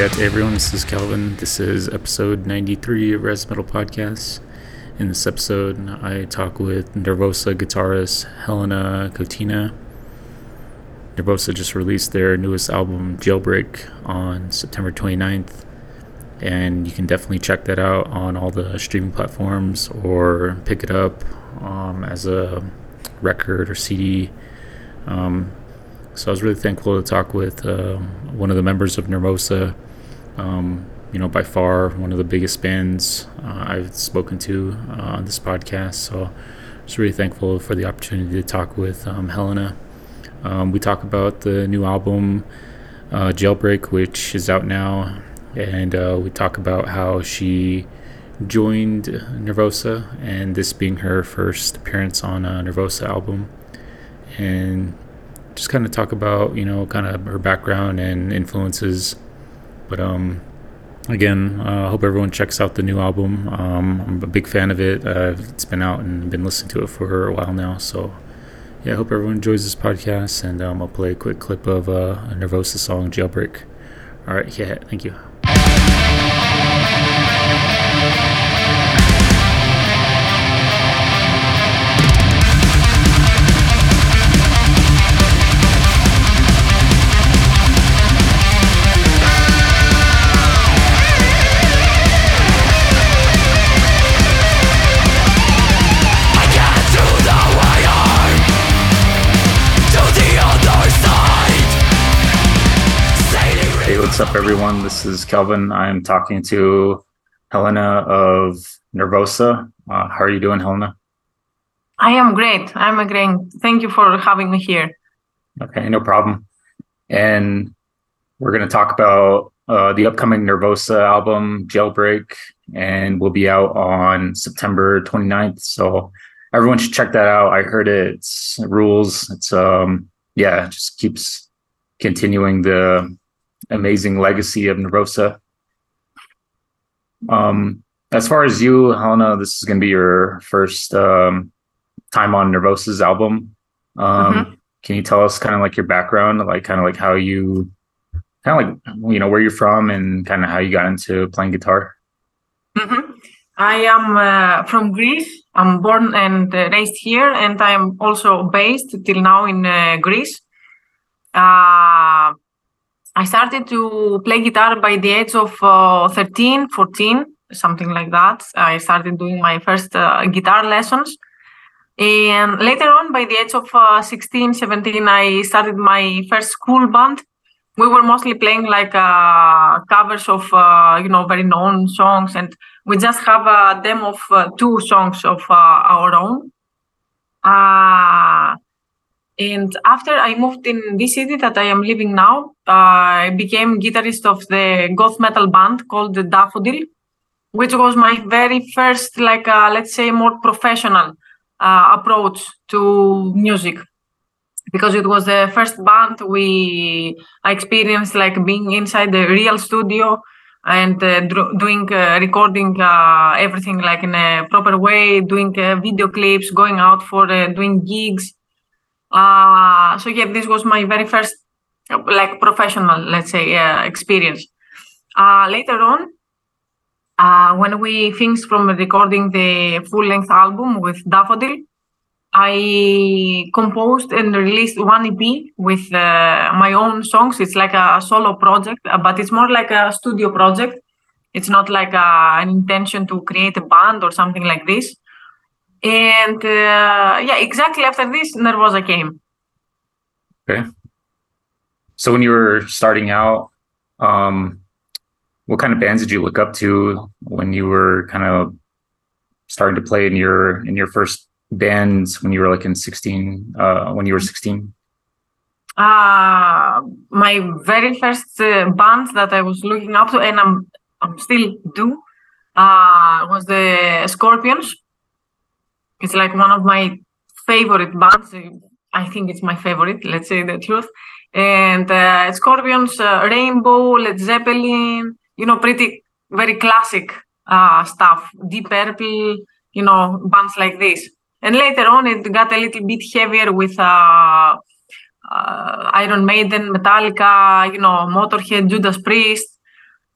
Yeah, to everyone, this is Calvin. This is episode 93 of Res Metal Podcast. In this episode, I talk with Nervosa guitarist Helena Kotina. Nervosa just released their newest album, Jailbreak, on September 29th, and you can definitely check that out on all the streaming platforms or pick it up um, as a record or CD. Um, so I was really thankful to talk with uh, one of the members of Nervosa. Um, you know, by far one of the biggest bands uh, I've spoken to uh, on this podcast. So was really thankful for the opportunity to talk with um, Helena. Um, we talk about the new album, uh, Jailbreak, which is out now, and uh, we talk about how she joined Nervosa and this being her first appearance on a Nervosa album. And just kind of talk about you know kind of her background and influences. But um, again, I uh, hope everyone checks out the new album. Um, I'm a big fan of it. Uh, it's been out and been listening to it for a while now. So yeah, I hope everyone enjoys this podcast. And um, I'll play a quick clip of uh, a Nervosa song, Jailbreak. All right, yeah, thank you. What's up, everyone? This is Kelvin. I'm talking to Helena of Nervosa. Uh, how are you doing, Helena? I am great. I'm great. Thank you for having me here. Okay, no problem. And we're going to talk about uh, the upcoming Nervosa album, Jailbreak, and will be out on September 29th. So everyone should check that out. I heard it. It's rules. It's um yeah, it just keeps continuing the amazing legacy of Nervosa. Um, as far as you, Helena, this is going to be your first um, time on Nervosa's album. Um, mm-hmm. Can you tell us kind of like your background, like kind of like how you, kind of like you know where you're from and kind of how you got into playing guitar? Mm-hmm. I am uh, from Greece. I'm born and uh, raised here, and I am also based till now in uh, Greece. Uh, I started to play guitar by the age of uh, 13, 14, something like that. I started doing my first uh, guitar lessons. And later on, by the age of uh, 16, 17, I started my first school band. We were mostly playing like uh, covers of, uh, you know, very known songs. And we just have a demo of uh, two songs of our own. And after I moved in this city that I am living now, uh, I became guitarist of the goth metal band called the Daffodil, which was my very first, like, uh, let's say, more professional uh, approach to music. Because it was the first band we I experienced like being inside the real studio and uh, doing uh, recording uh, everything like in a proper way, doing video clips, going out for doing gigs so yeah, this was my very first like professional, let's say, uh, experience. Uh, later on, uh, when we finished from recording the full-length album with Daffodil, I composed and released one EP with uh, my own songs. It's like a solo project, uh, but it's more like a studio project. It's not like a, uh, an intention to create a band or something like this. And uh, yeah, exactly after this, Nervosa came. Okay. So when you were starting out, um, what kind of bands did you look up to when you were kind of starting to play in your in your first bands when you were like in 16 uh, when you were 16 uh my very first uh, band that i was looking up to and i'm i'm still do uh was the scorpions it's like one of my favorite bands. I think it's my favorite, let's say the truth. And uh, Scorpions, uh, Rainbow, Led Zeppelin, you know, pretty, very classic uh, stuff. Deep Purple, you know, bands like this. And later on, it got a little bit heavier with uh, uh, Iron Maiden, Metallica, you know, Motorhead, Judas Priest.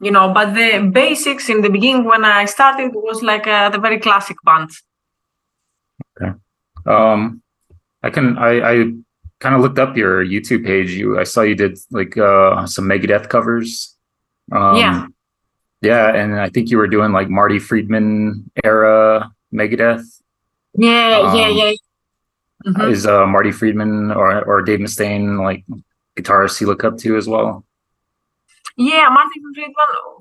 you know. But the basics in the beginning when I started was like uh, the very classic band. Okay. Um, I can I I kind of looked up your YouTube page. You I saw you did like uh some Megadeth covers. Um, yeah. Yeah, and I think you were doing like Marty Friedman era Megadeth. Yeah, um, yeah, yeah. Mm-hmm. Is uh, Marty Friedman or or Dave Mustaine like guitarists you look up to as well? Yeah, Marty Friedman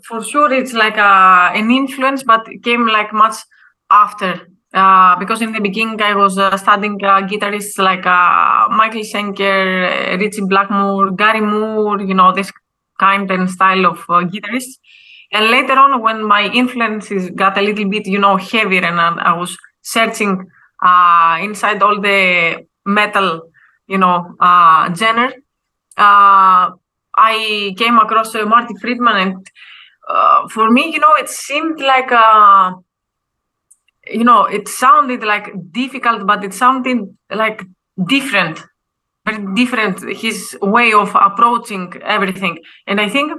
for sure. It's like uh, an influence, but came like much after. Uh, because in the beginning I was uh, studying uh, guitarists like uh, Michael Schenker, uh, Ritchie Blackmore, Gary Moore, you know, this kind and style of guitarists. And later on, when my influences got a little bit, you know, heavier and I was searching inside all the metal, you know, genre. I came across Marty Friedman, and for me, you know, it seemed like, uh, you know, it sounded like difficult, but it sounded like different, very different. His way of approaching everything, and I think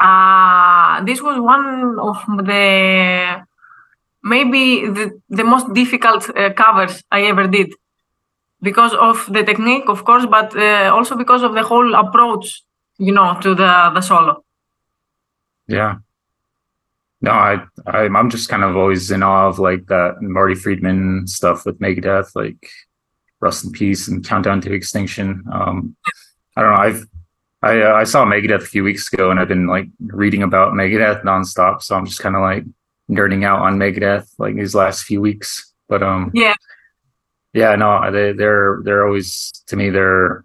uh, this was one of the maybe the, the most difficult uh, covers I ever did because of the technique, of course, but uh, also because of the whole approach, you know, to the the solo. Yeah. No, I, I I'm just kind of always in awe of like that Marty Friedman stuff with Megadeth, like Rust in Peace and Countdown to Extinction. Um, I don't know. I've I uh, I saw Megadeth a few weeks ago, and I've been like reading about Megadeth nonstop. So I'm just kind of like nerding out on Megadeth like these last few weeks. But um, yeah, yeah, no, they they're they're always to me they're.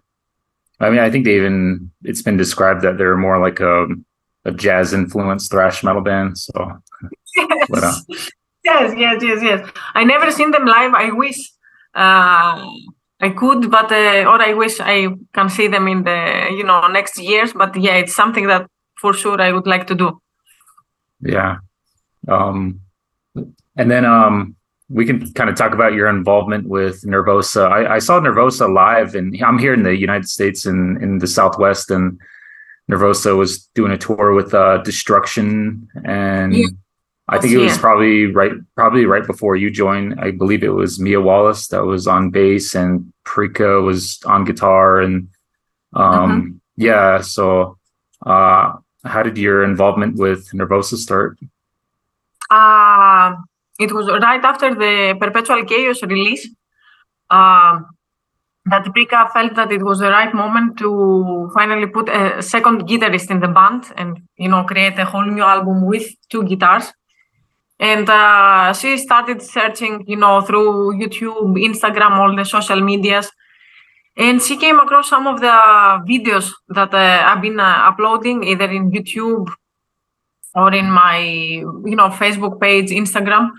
I mean, I think they even it's been described that they're more like a a jazz influenced thrash metal band. So yes. But, uh, yes, yes, yes, yes. I never seen them live. I wish uh, I could, but uh, or I wish I can see them in the you know next years. But yeah, it's something that for sure I would like to do. Yeah, um, and then um, we can kind of talk about your involvement with Nervosa. I, I, saw Nervosa live, and I'm here in the United States in in the Southwest, and Nervosa was doing a tour with uh, Destruction, and yeah. I think it was probably right probably right before you joined. I believe it was Mia Wallace that was on bass, and Prika was on guitar, and um, uh-huh. yeah. So, uh, how did your involvement with Nervosa start? Uh, it was right after the Perpetual Chaos release uh, that Prika felt that it was the right moment to finally put a second guitarist in the band and you know create a whole new album with two guitars. And uh, she started searching, you know, through YouTube, Instagram, all the social medias, and she came across some of the videos that uh, I've been uh, uploading either in YouTube or in my you know facebook page instagram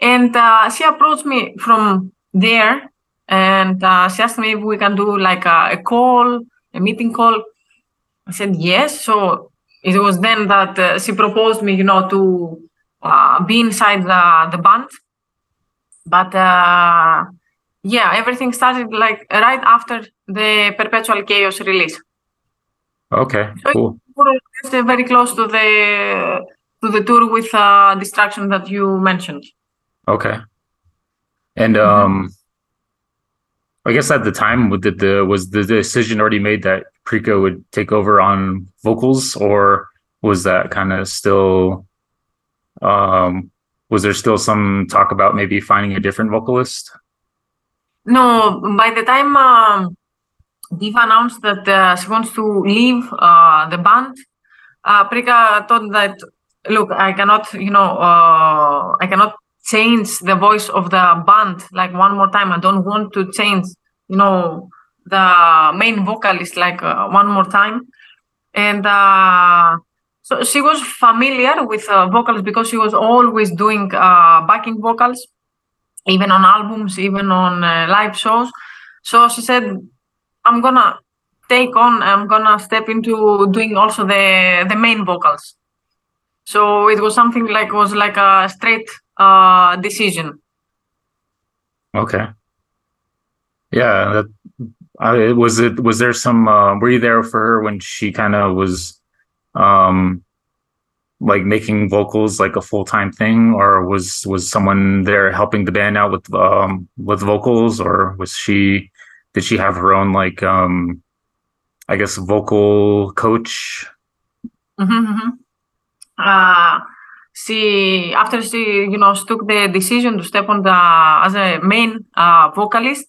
and uh, she approached me from there and uh, she asked me if we can do like a, a, call a meeting call i said yes so it was then that uh, she proposed me you know to uh, be inside the, the band but uh, yeah everything started like right after the perpetual chaos release okay cool very close to the to the tour with uh, Destruction that you mentioned. Okay. And mm-hmm. I guess at the time, did the was the decision already made that Prika would take over on vocals, or was that kind of still? Um, was there still some talk about maybe finding a different vocalist? No, by the time um, Diva announced that uh, she wants to leave uh, the band, uh, Prika thought that, look, I cannot, you know, uh, I cannot change the voice of the band like one more time. I don't want to change, you know, the main vocalist like uh, one more time. And uh, so she was familiar with uh, vocals because she was always doing uh, backing vocals, even on albums, even on uh, live shows. So she said, I'm gonna take on i'm gonna step into doing also the the main vocals so it was something like was like a straight uh decision okay yeah that I, was it was there some uh, were you there for her when she kind of was um like making vocals like a full time thing, or was was someone there helping the band out with um with vocals, or was she did she have her own like um I guess vocal coach? Mm-hmm, mm-hmm. Uh, she after she you know took the decision to step on the as a main uh, vocalist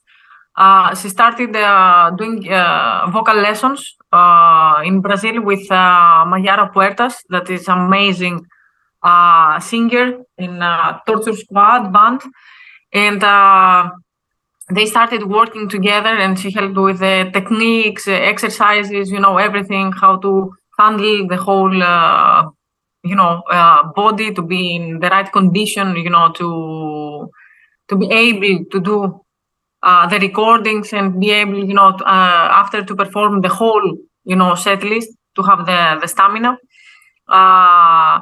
uh, she started uh, doing uh, vocal lessons uh, in Brazil with uh, Mayara Puertas, that is amazing uh, singer in Torture Squad band, and they started working together. And she helped with the techniques, exercises, you know, everything, how to handle the whole, you know, body to be in the right condition, you know, to to be able to do uh, the recordings and be able, you know, to, uh, after to perform the whole, you know, set list to have the the stamina. Uh,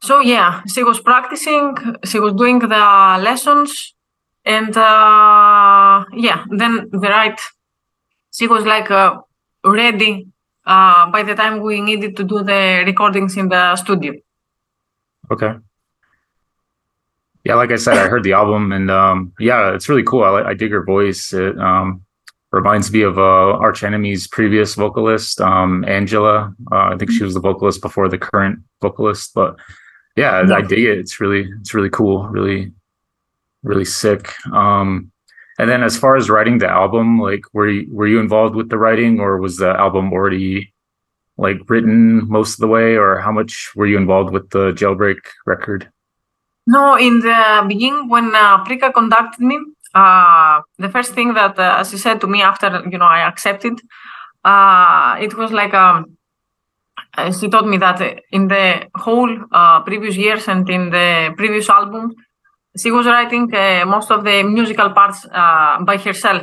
so yeah, she was practicing, she was doing the lessons, and uh, yeah, then the right, she was like uh, ready uh, by the time we needed to do the recordings in the studio. Okay yeah, like I said, I heard the album and um, yeah, it's really cool. I, I dig her voice. It um, reminds me of uh, Arch Enemy's previous vocalist, um, Angela. Uh, I think she was the vocalist before the current vocalist, but yeah, yeah, I dig it. It's really, it's really cool. Really, really sick. Um, and then as far as writing the album, like, were you, were you involved with the writing, or was the album already like written most of the way, or how much were you involved with the Jailbreak record? No, in the beginning, when uh, Prika contacted me, uh, the first thing that, uh, as he said to me after, you know, I accepted, uh, it was like, um, she told me that in the whole uh, previous years and in the previous album, she was writing uh, most of the musical parts uh, by herself.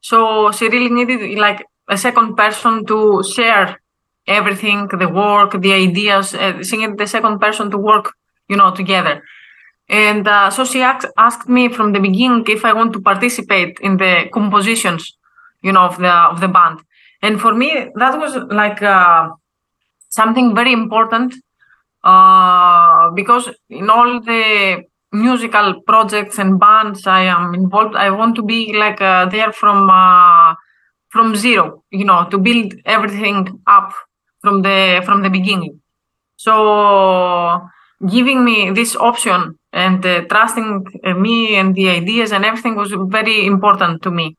So she really needed like a second person to share everything, the work, the ideas. Uh, she needed the second person to work, you know, together. And uh, so she asked, asked me from the beginning if I want to participate in the compositions, you know, of the of the band. And for me, that was like uh, something very important uh, because in all the musical projects and bands I am involved, I want to be like uh, there from uh, from zero, you know, to build everything up from the from the beginning. So giving me this option and uh, trusting uh, me and the ideas and everything was very important to me.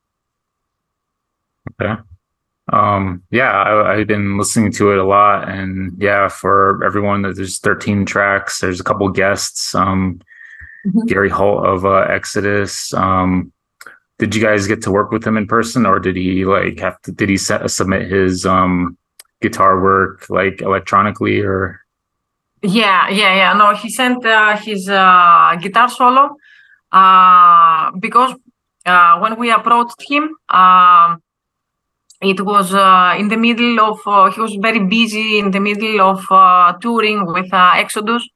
Okay. Um, yeah, I, have been listening to it a lot, and yeah, for everyone, there's 13 tracks. There's a couple guests. Um, mm-hmm. Gary Holt of uh, Exodus. Um, did you guys get to work with him in person, or did he like have to? Did he set, submit his um guitar work like electronically, or yeah, yeah, yeah. No, he sent uh, his uh, guitar solo uh, because uh, when we approached him, um, it was uh, in the middle of. Uh, he was very busy in the middle of touring with Exodus,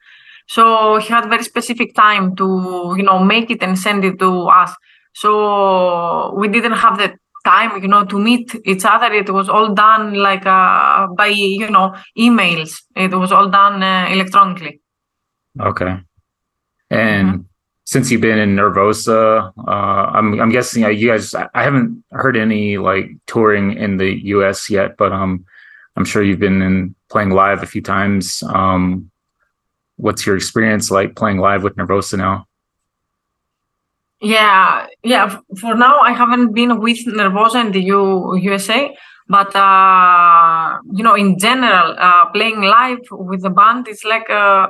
so he had very specific time to you know make it and send it to us. So we didn't have the time you know to meet each other. It was all done like uh, by you know emails. It was all done uh, electronically. Okay. And mm-hmm. since you've been in nervosa uh, i'm i'm guessing uh, you guys i haven't heard any like touring in the us yet but um i'm sure you've been in playing live a few times. Um what's your experience like playing live with nervosa now yeah, yeah. For now, I haven't been with Nervosa in the U- USA, but uh, you know, in general, uh, playing live with the band is like uh,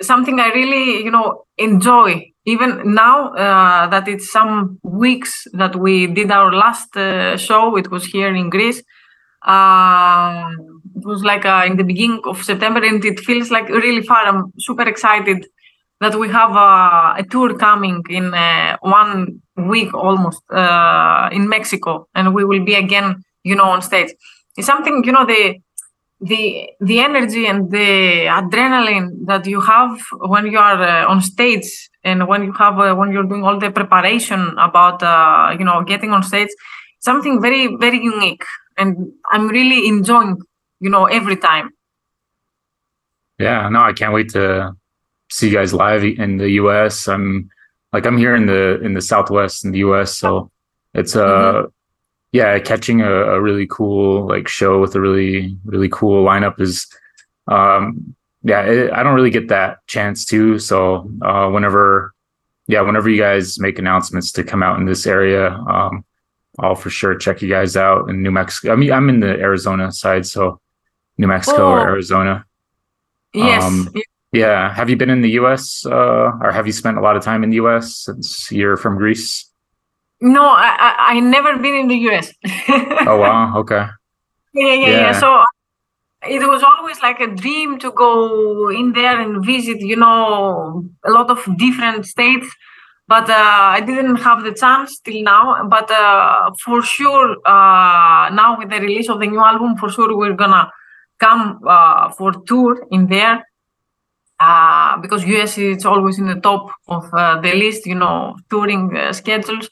something I really, you know, enjoy. Even now uh, that it's some weeks that we did our last uh, show, it was here in Greece. Uh, it was like in the beginning of September, and it feels like really far. I'm super excited that we have a, a tour coming in uh, one week almost uh, in Mexico, and we will be again, you know, on stage. It's something, you know, the the the energy and the adrenaline that you have when you are uh, on stage and when you have uh, when you're doing all the preparation about uh, you know getting on stage something very very unique and i'm really enjoying you know every time Yeah, no, I can't wait to see you guys live in the US. I'm like I'm here in the in the Southwest in the US, so it's uh mm-hmm. yeah, catching a, a, really cool like show with a really really cool lineup is um yeah, it, I don't really get that chance to. So uh whenever yeah, whenever you guys make announcements to come out in this area, um I'll for sure check you guys out in New Mexico. I mean, I'm in the Arizona side, so New Mexico oh. or Arizona. Yes. Um, yeah. Have you been in the U.S. Uh, or have you spent a lot of time in the U.S. since you're from Greece? No, I I, I never been in the U.S. oh wow. Okay. Yeah, yeah, yeah, yeah. So it was always like a dream to go in there and visit, you know, a lot of different states. But uh, I didn't have the chance till now. But uh, for sure, uh, now with the release of the new album, for sure we're gonna come uh, for tour in there uh, because US is always in the top of uh, the list, you know, touring uh, schedules.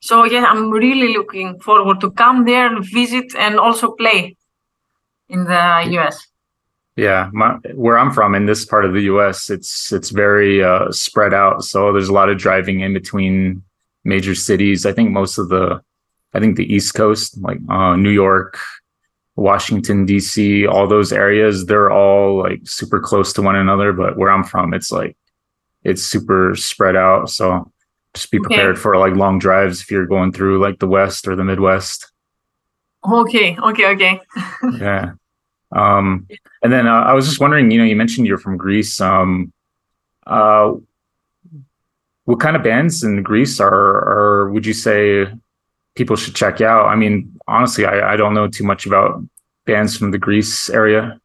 So yeah, I'm really looking forward to come there, and visit, and also play in the US. Yeah, my, where I'm from in this part of the U.S., it's it's very uh, spread out. So there's a lot of driving in between major cities. I think most of the, I think the East Coast, like uh, New York, Washington D.C., all those areas, they're all like super close to one another. But where I'm from, it's like it's super spread out. So just be prepared okay. for like long drives if you're going through like the West or the Midwest. Okay. Okay. Okay. yeah. Um, and then uh, I was just wondering, you know, you mentioned you're from Greece. Um, uh, what kind of bands in Greece are, or would you say people should check out? I mean, honestly, I, I don't know too much about bands from the Greece area.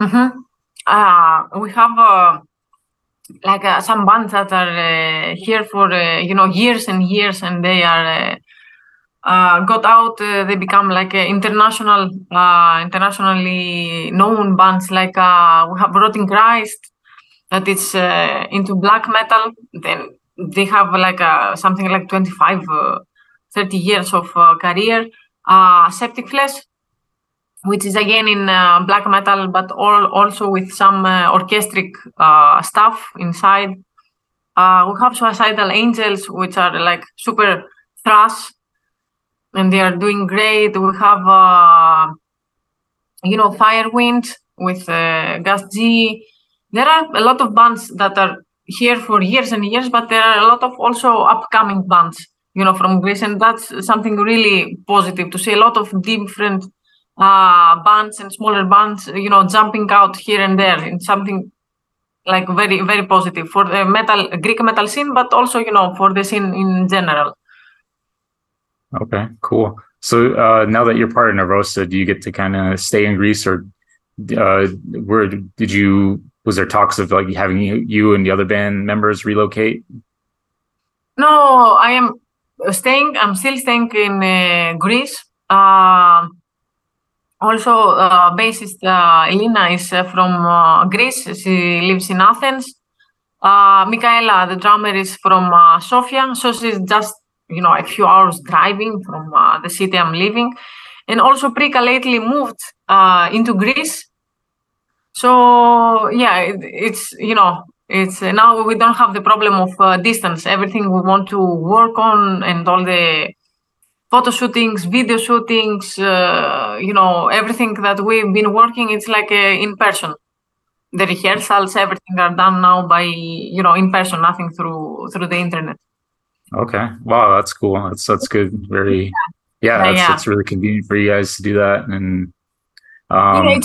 Mm-hmm. Uh, we have uh, like uh, some bands that are uh, here for uh, you know years and years, and they are uh, got out, they become like international, internationally known bands. Like we have Rotting Christ, that is into black metal. Then they have like something like 25, 30 years of uh, career. Uh, Septic Flesh, which is again in uh, black metal, but all, also with some orchestric stuff inside. we have Suicidal Angels, which are like super thrash and they are doing great. We have, uh, you know, Firewind with uh, G. There are a lot of bands that are here for years and years, but there are a lot of also upcoming bands, you know, from Greece, and that's something really positive to see. A lot of different uh, bands and smaller bands, you know, jumping out here and there in something like very very positive for the metal Greek metal scene, but also you know for the scene in general. Okay, cool. So uh, now that you're part of Nervosa, do you get to kind of stay in Greece, or uh, where did you? Was there talks of like having you, you and the other band members relocate? No, I am staying. I'm still staying in uh, Greece. Uh, also, uh, bassist uh, Elena is uh, from uh, Greece. She lives in Athens. Michaela, the drummer, is from Sofia. So she's just you know a few hours driving from the city I'm living, and also Prika lately moved into Greece. So yeah, it, it's you know it's uh, now we don't have the problem of uh, distance. Everything we want to work on and all the photo shootings, video shootings, uh, you know everything that we've been working. It's like uh, in person. The rehearsals, everything are done now by you know in person, nothing through through the internet. Okay. Wow, that's cool. That's that's good. Very yeah, that's yeah. that's really convenient for you guys to do that. And um yeah,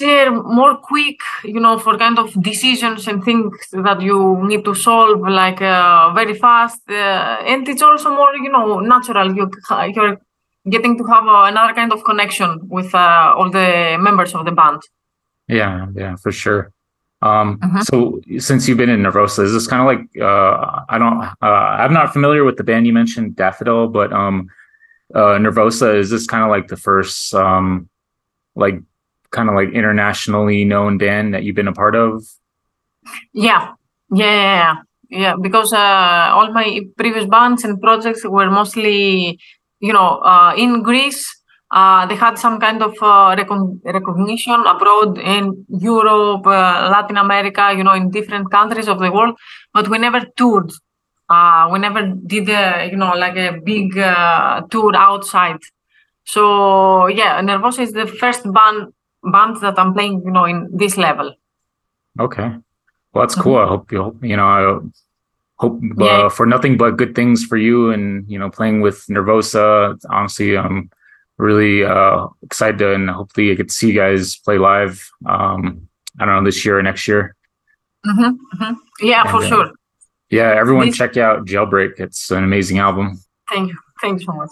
it's more quick, you know, for kind of decisions and things that you need to solve like uh, very fast. Uh, and it's also more, you know, natural. You you're getting to have uh, another kind of connection with uh, all the members of the band. Yeah, yeah, for sure. Um, uh-huh. So since you've been in Nervosa, is this kind of like uh, I don't uh, I'm not familiar with the band you mentioned, Daffodil, but um, uh, Nervosa is this kind of like the first um, like kind of like internationally known band that you've been a part of? Yeah, yeah, yeah. Because uh, all my previous bands and projects were mostly, you know, uh, in Greece Uh, they had some kind of uh, recon- recognition abroad in Europe, uh, Latin America, you know, in different countries of the world, but we never toured. Uh, we never did, a, you know, like a big tour outside. So yeah, Nervosa is the first band band that I'm playing, you know, in this level. Okay, well that's cool. I hope you hope you know I hope uh, Yeah. for nothing but good things for you and you know playing with Nervosa. Honestly, I'm really uh, excited to, and hopefully I get to see you guys play live. Um, I don't know this year or next year. Mhm, mhm. Yeah, for uh, sure. Yeah, everyone This- check out Jailbreak. It's an amazing album. Thank you. Thanks so much.